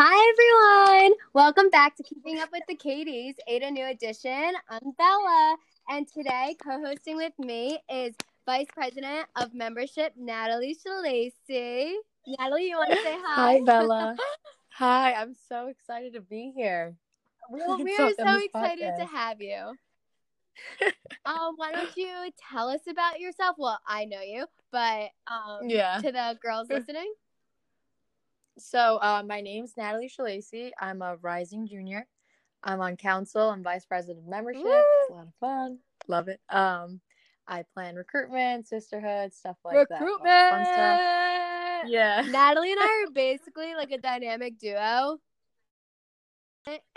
Hi, everyone. Welcome back to Keeping Up with the KDs, Ada New Edition. I'm Bella, and today co hosting with me is Vice President of Membership, Natalie Shalacy. Natalie, you want to say hi? Hi, Bella. hi, I'm so excited to be here. Well, we are so excited podcast. to have you. um, why don't you tell us about yourself? Well, I know you, but um, yeah, to the girls listening. So, uh, my name's Natalie Shalacy. I'm a rising junior. I'm on council. I'm vice president of membership. Woo! It's a lot of fun. Love it. Um, I plan recruitment, sisterhood, stuff like recruitment! that. Recruitment. Yeah. Natalie and I are basically like a dynamic duo.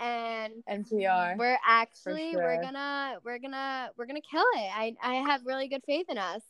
And NPR. We're actually sure. we're gonna we're gonna we're gonna kill it. I I have really good faith in us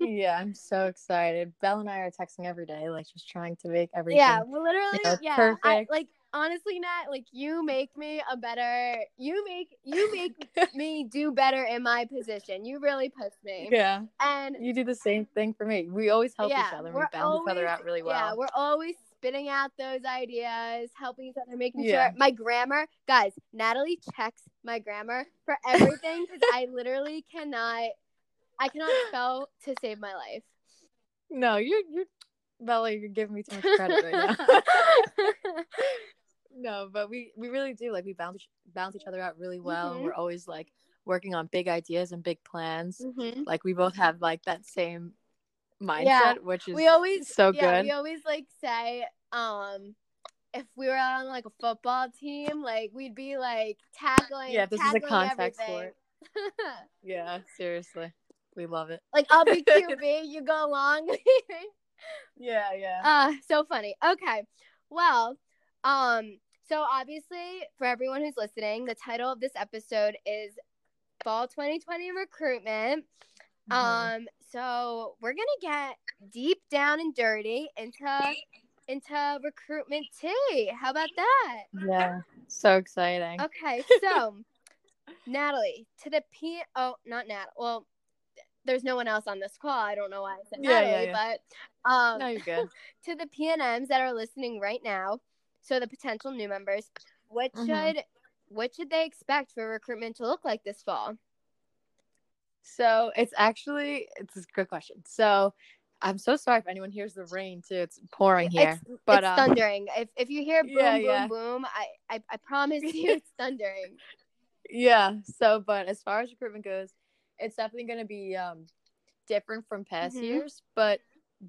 yeah, I'm so excited. Belle and I are texting every day, like just trying to make everything. Yeah, well, literally, you know, yeah. Perfect. I, like honestly, Nat, like you make me a better. You make you make me do better in my position. You really push me. Yeah, and you do the same thing for me. We always help yeah, each other. We balance always, each other out really well. Yeah, we're always spitting out those ideas, helping each other, making yeah. sure my grammar, guys. Natalie checks my grammar for everything because I literally cannot I cannot spell to save my life. No, you're you're Bella, you're giving me too much credit right now. no, but we we really do like we bounce bounce each other out really well. Mm-hmm. We're always like working on big ideas and big plans. Mm-hmm. Like we both have like that same mindset, yeah. which is we always so yeah, good. We always like say, um, if we were on like a football team, like we'd be like tackling. Yeah, this is a context sport. yeah, seriously. We love it. Like I'll be QB, you go along. yeah, yeah. Uh, so funny. Okay. Well, um, so obviously for everyone who's listening, the title of this episode is Fall 2020 Recruitment. Mm-hmm. Um, so we're gonna get deep down and dirty into into recruitment tea. How about that? Yeah, so exciting. Okay, so Natalie, to the P. Oh, not Nat. Well, there's no one else on this call. I don't know why I said yeah, Natalie, yeah, yeah. but um, no, you're good. to the PNMs that are listening right now, so the potential new members, what mm-hmm. should what should they expect for recruitment to look like this fall? So it's actually it's a good question. So I'm so sorry if anyone hears the rain too. It's pouring here, it's, but it's um, thundering. If if you hear boom yeah, boom yeah. boom, I, I I promise you it's thundering. Yeah. So, but as far as recruitment goes, it's definitely going to be um, different from past mm-hmm. years, but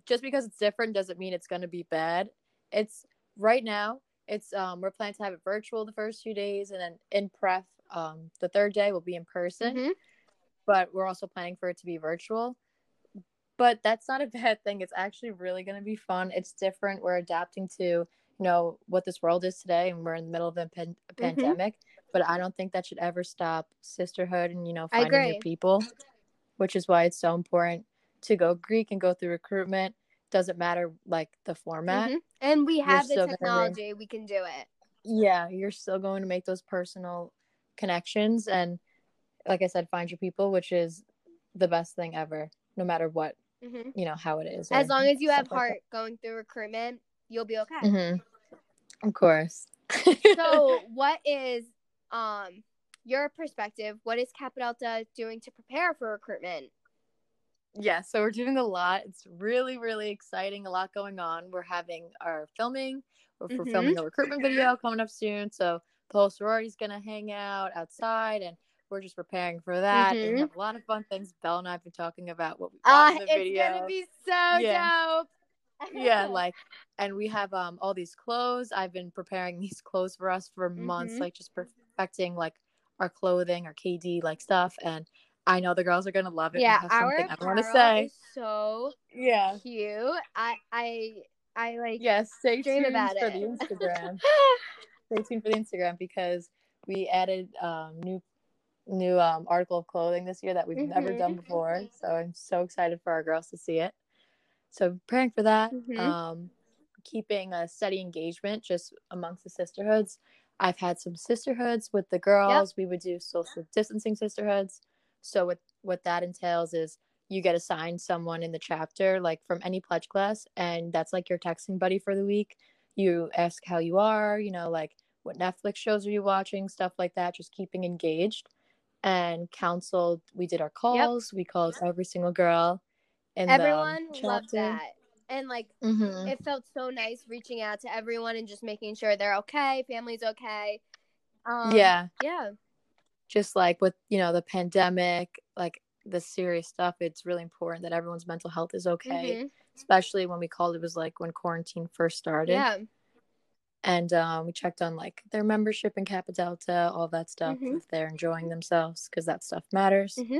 just because it's different doesn't mean it's going to be bad. It's right now. It's um, we're planning to have it virtual the first two days, and then in prep, um, the third day will be in person. Mm-hmm. But we're also planning for it to be virtual. But that's not a bad thing. It's actually really going to be fun. It's different. We're adapting to you know what this world is today, and we're in the middle of a, pan- a mm-hmm. But I don't think that should ever stop sisterhood and you know finding your people, which is why it's so important to go Greek and go through recruitment. Doesn't matter like the format, mm-hmm. and we have the technology; we can do it. Yeah, you're still going to make those personal connections, and like I said, find your people, which is the best thing ever, no matter what mm-hmm. you know how it is. As long as you have heart like going through recruitment, you'll be okay. Mm-hmm. Of course. so, what is um your perspective what is Kappa Delta doing to prepare for recruitment? Yeah so we're doing a lot. It's really really exciting a lot going on. We're having our filming. We're, mm-hmm. filming a recruitment video coming up soon. So the whole sorority is going to hang out outside and we're just preparing for that. Mm-hmm. and we have a lot of fun things belle and i've been talking about what we uh, in the video it's gonna be so yeah. dope. Yeah like and we have um all these clothes. I've been preparing these clothes for us for months mm-hmm. like just per- affecting like our clothing, our KD like stuff, and I know the girls are gonna love it. Yeah, our I want to say so yeah cute. I I I like yes. Stay tuned about for it. the Instagram. stay tuned for the Instagram because we added um, new new um, article of clothing this year that we've mm-hmm. never done before. So I'm so excited for our girls to see it. So praying for that. Mm-hmm. Um, keeping a steady engagement just amongst the sisterhoods I've had some sisterhoods with the girls. Yep. We would do social distancing sisterhoods. So what what that entails is you get assigned someone in the chapter, like from any pledge class, and that's like your texting buddy for the week. you ask how you are, you know, like what Netflix shows are you watching, stuff like that, just keeping engaged and counseled. We did our calls, yep. we called every single girl. And everyone loved that. And like mm-hmm. it felt so nice reaching out to everyone and just making sure they're okay, family's okay. Um, yeah. Yeah. Just like with, you know, the pandemic, like the serious stuff, it's really important that everyone's mental health is okay. Mm-hmm. Especially when we called it was like when quarantine first started. Yeah. And um, we checked on like their membership in Kappa Delta, all that stuff, mm-hmm. if they're enjoying themselves, because that stuff matters. Mm-hmm.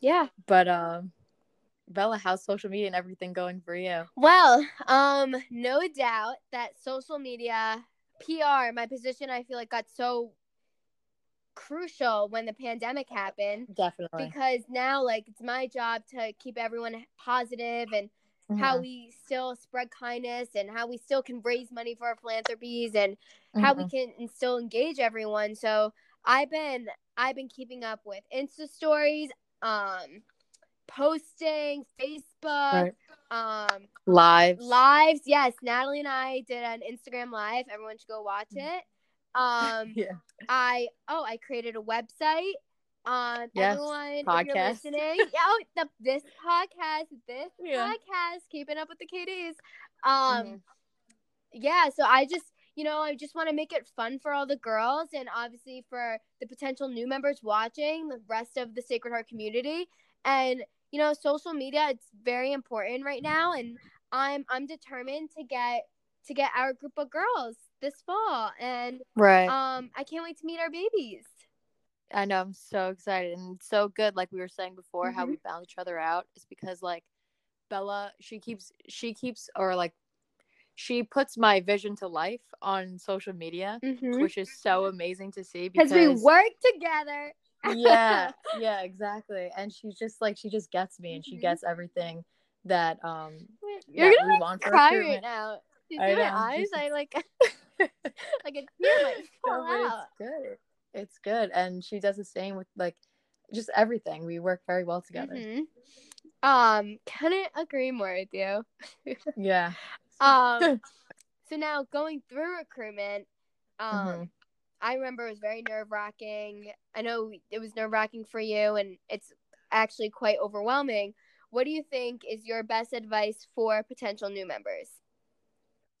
Yeah. But um, Bella, how's social media and everything going for you? Well, um, no doubt that social media, PR, my position, I feel like got so crucial when the pandemic happened. Definitely. Because now, like, it's my job to keep everyone positive and mm-hmm. how we still spread kindness and how we still can raise money for our philanthropies and mm-hmm. how we mm-hmm. can still engage everyone. So I've been I've been keeping up with Insta stories, um, posting, Facebook, right. um, lives, lives. Yes, Natalie and I did an Instagram live. Everyone should go watch mm. it. Um, yeah. I oh, I created a website. Um, yes, everyone, podcast. if you're listening, oh, the, this podcast, this yeah. podcast, keeping up with the KDs. Um, mm-hmm. yeah. So I just, you know, I just want to make it fun for all the girls, and obviously for the potential new members watching, the rest of the Sacred Heart community, and you know, social media. It's very important right now, and I'm I'm determined to get to get our group of girls this fall and right um i can't wait to meet our babies i know i'm so excited and so good like we were saying before mm-hmm. how we found each other out is because like bella she keeps she keeps or like she puts my vision to life on social media mm-hmm. which is so amazing to see because we work together yeah yeah exactly and she's just like she just gets me and she mm-hmm. gets everything that um you're that gonna we want cry right now you see I my know. eyes i like like a tear might fall no, out. It's good. It's good, and she does the same with like just everything. We work very well together. Mm-hmm. Um, couldn't agree more with you. yeah. Um. so now going through recruitment, um, mm-hmm. I remember it was very nerve wracking. I know it was nerve wracking for you, and it's actually quite overwhelming. What do you think is your best advice for potential new members?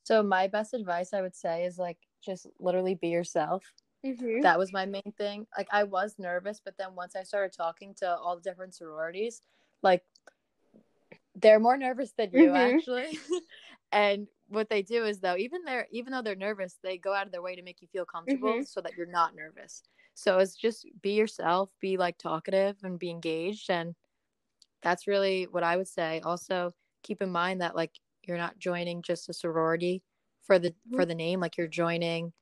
So my best advice I would say is like just literally be yourself. Mm-hmm. That was my main thing. Like I was nervous, but then once I started talking to all the different sororities, like they're more nervous than you mm-hmm. actually. and what they do is though, even they're even though they're nervous, they go out of their way to make you feel comfortable mm-hmm. so that you're not nervous. So it's just be yourself, be like talkative and be engaged and that's really what I would say. Also, keep in mind that like you're not joining just a sorority for the mm-hmm. for the name like you're joining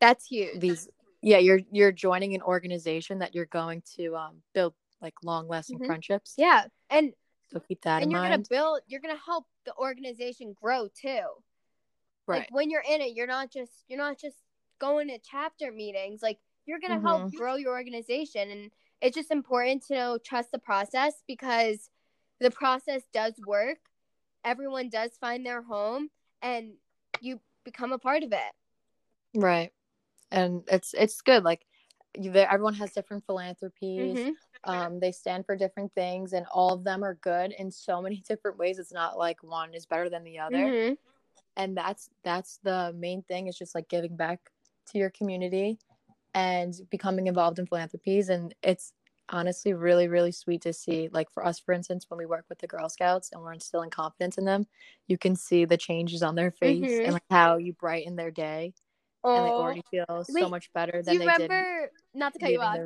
that's huge these yeah you're you're joining an organization that you're going to um build like long lasting mm-hmm. friendships yeah and so keep that and in you're mind. gonna build you're gonna help the organization grow too right. like when you're in it you're not just you're not just going to chapter meetings. Like you're gonna mm-hmm. help grow your organization. And it's just important to know trust the process because the process does work. Everyone does find their home and you become a part of it. Right. And it's it's good. Like everyone has different philanthropies. Mm-hmm. um, they stand for different things and all of them are good in so many different ways. It's not like one is better than the other. Mm-hmm. And that's that's the main thing is just like giving back to your community and becoming involved in philanthropies and it's honestly really really sweet to see like for us for instance when we work with the girl scouts and we're instilling confidence in them you can see the changes on their face mm-hmm. and like how you brighten their day oh. and they already feel Wait, so much better than they did you remember, did not to cut you off do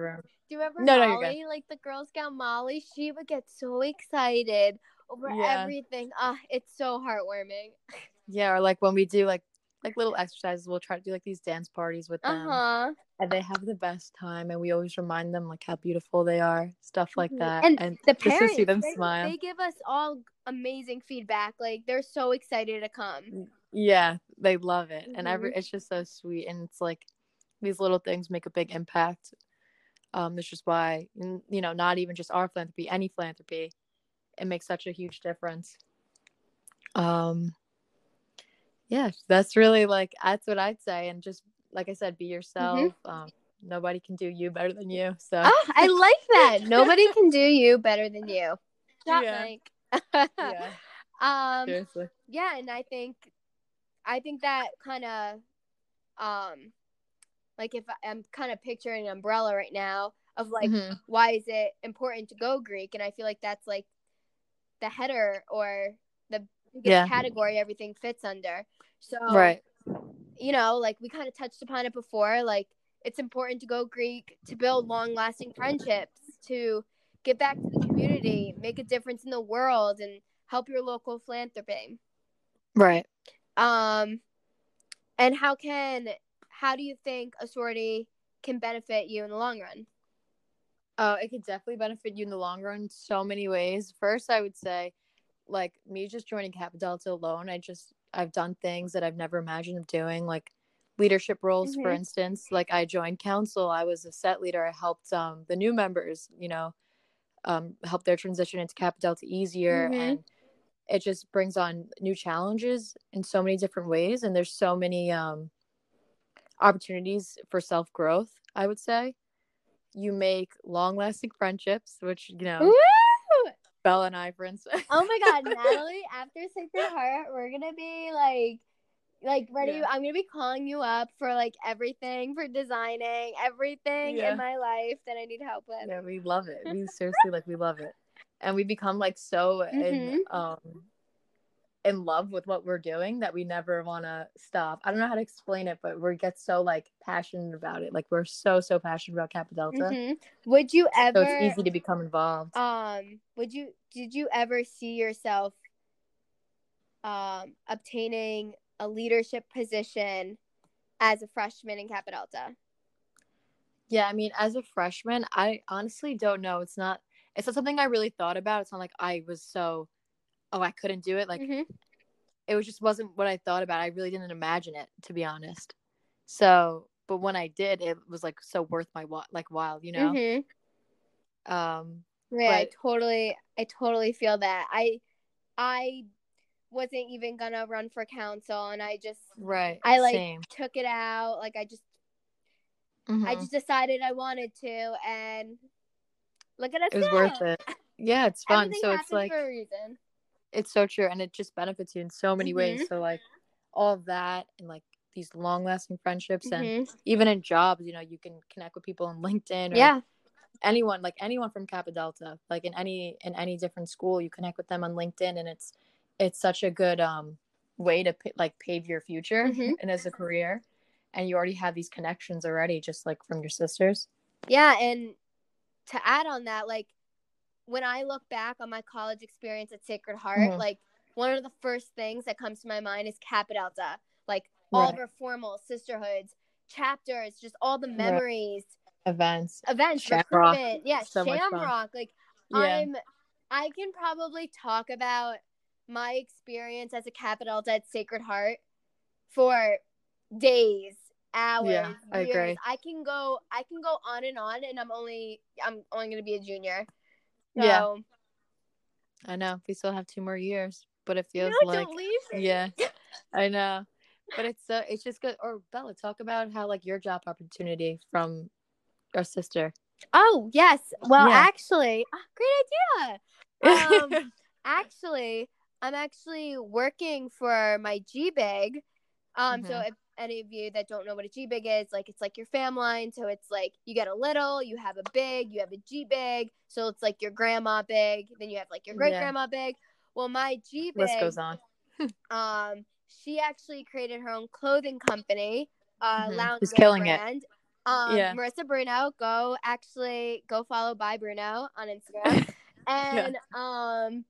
you remember no, molly no, like the girl scout molly she would get so excited over yeah. everything ah it's so heartwarming yeah or like when we do like like little exercises. We'll try to do like these dance parties with them. Uh-huh. And they have the best time and we always remind them like how beautiful they are, stuff like mm-hmm. that. And, and the parents see them they, smile. They give us all amazing feedback. Like they're so excited to come. Yeah, they love it. Mm-hmm. And every mm-hmm. it's just so sweet and it's like these little things make a big impact. Um, it's just why you know, not even just our philanthropy, any philanthropy, it makes such a huge difference. Um yeah, that's really like that's what I'd say, and just like I said, be yourself. Um, nobody can do you better than you. So Oh, I like that. Nobody can do you better than you. Shot Yeah. Yeah, um seriously. yeah, and I think I think that kind of um like if I- I'm kind of picturing an umbrella right now of like Mhm. why is it important to go Greek? And I feel like that's like the header or the Yeah. category everything fits under. So Right. you know, like we kind of touched upon it before, like it's important to go Greek to build long lasting friendships, to get back to the community, make a difference in the world, and help your local philanthropy. Right. Um, and how can, how do you think a sorority can benefit you in the long run? Oh, it could definitely benefit you in the long run so many ways. First, I would say, like me just joining Kappa Delta alone, I just I've done things that I've never imagined of doing, like leadership roles, for Mhm. instance. Like I joined council, I was a set leader. I helped um the new members, you know, um help their transition into Kappa Delta easier, Mhm. and it just brings on new challenges in so many different ways. And there's so many um opportunities for self growth. I would say you make long lasting friendships, which you know. Woo! Bella and I, for instance. Oh my God, Natalie! After Sacred Heart, we're gonna be like, like ready. Yeah. I'm gonna be calling you up for like everything for designing everything Yeah. in my life that I need help with. yeah, we love it. We seriously like we love it, and we become like so in Mhm. um in love with what we're doing that we never want to stop. I don't know how to explain it, but we get so like passionate about it. Like we're so so passionate about Kappa Delta, Mhm. Would you so ever? it's easy to become involved. Um, would you? Did you ever see yourself, um, obtaining a leadership position as a freshman in Kappa Delta? Yeah, I mean, as a freshman, I honestly don't know. It's not. It's not something I really thought about. It's not like I was so. Oh, I couldn't do it. Like Mhm. it was just wasn't what I thought about. I really didn't imagine it, to be honest. So, but when I did, it was like so worth my while, like while, you know. Mhm. Um, Yeah, I totally I totally feel that. I I wasn't even gonna run for council and I just right. I like Same. took it out. Like I just I Mhm. just decided I wanted to and look at us it was now. worth it. Yeah, it's fun. So it's like for a reason. It's so true, and it just benefits you in so many Mhm. ways. So like all that, and like these long lasting friendships, and Mhm. even in jobs, you know, you can connect with people on LinkedIn. Or Yeah. anyone like anyone from Kappa Delta, like in any in any different school, you connect with them on LinkedIn, and it's it's such a good um way to like pave your future Mhm. and as a career, and you already have these connections already, just like from your sisters. Yeah, and to add on that, like when I look back on my college experience at Sacred Heart, Mhm. like one of the first things that comes to my mind is Kappa Delta. Like all of our formal sisterhoods, chapters, just all the Right. memories, Events, events, Shamrock. recruitment. Yeah, So. Shamrock. Like yeah, I'm I can probably talk about my experience as a Kappa Delta at Sacred Heart for days, hours, Yeah, I years. agree. I can go I can go on and on and I'm only I'm only gonna be a junior. So Yeah. I know we still have two more years, but it feels no, like don't leave yeah, I know, but it's uh, it's just good. Or Bella, talk about how like your job opportunity from your sister. Oh yes. Well Yeah. actually ah, great idea. Um actually I'm actually working for my G Big. Um so Mhm. if any of you that don't know what a G Big is, like it's like your fam line. So it's like you get a little, you have a big, you have a G Big. So it's like your grandma big, then you have like your great grandma big. Well my G big List goes on. um she actually created her own clothing company, uh Mhm. lounge killing it. brand. Um Yeah. Marissa Bruno, go actually go follow by Bruno on Instagram. And um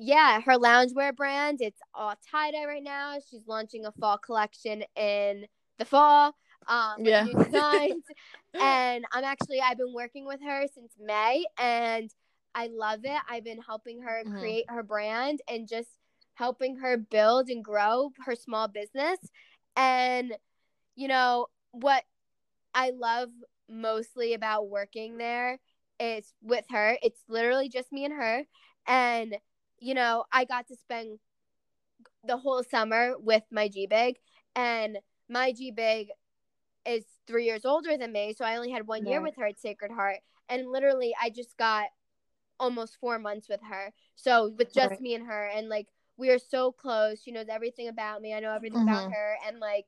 yeah, her loungewear brand, it's all tie dye right now. She's launching a fall collection in the fall. Um Yeah. designs. and I'm actually I've been working with her since May and I love it. I've been helping her Mhm. create her brand and just helping her build and grow her small business. And you know, what I love mostly about working there is with her. It's literally just me and her. And, you know, I got to spend the whole summer with my G Big, and my G Big is three years older than me, so I only had one year with her at Sacred Heart, and literally I just got almost four months with her. So with just Right. me and her, and like we are so close. She knows everything about me. I know everything about Mhm. her, and like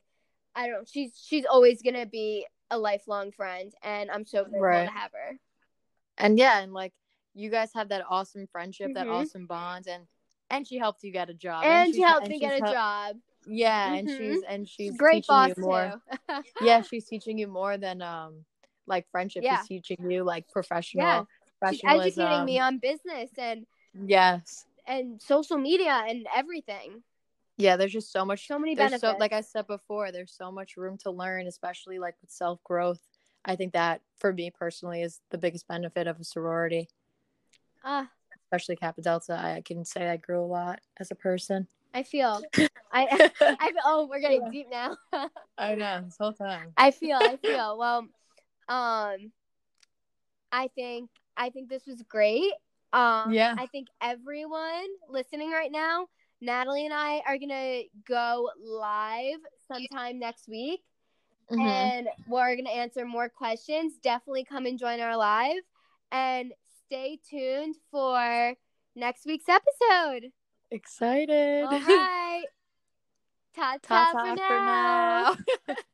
I don't. She's she's always gonna be a lifelong friend, and I'm so grateful Right. to have her. And yeah, and like you guys have that awesome friendship, that Mhm. awesome bond, and and she helped you get a job, And she helped and me get a hel- job. Yeah, and Mhm. she's and she's great boss you more. too. yeah, she's teaching you more than um like friendship. Yeah. She's teaching you like professional Yeah. She's educating me on business and Yes. and social media and everything. Yeah, there's just so much So many benefits. so like I said before, there's so much room to learn, especially like with self growth. I think that for me personally is the biggest benefit of a sorority, Ah, especially Kappa Delta. I can say I grew a lot as a person. I feel. I I. Oh, we're getting Yeah. deep now. I know this whole time. I feel. I feel. Well, um, I think I think this was great. Um, Yeah. I think everyone listening right now, Natalie and I are gonna go live sometime next week. Mhm. and we're going to answer more questions. Definitely come and join our live and stay tuned for next week's episode. Excited. All right. Ta ta for now. for now.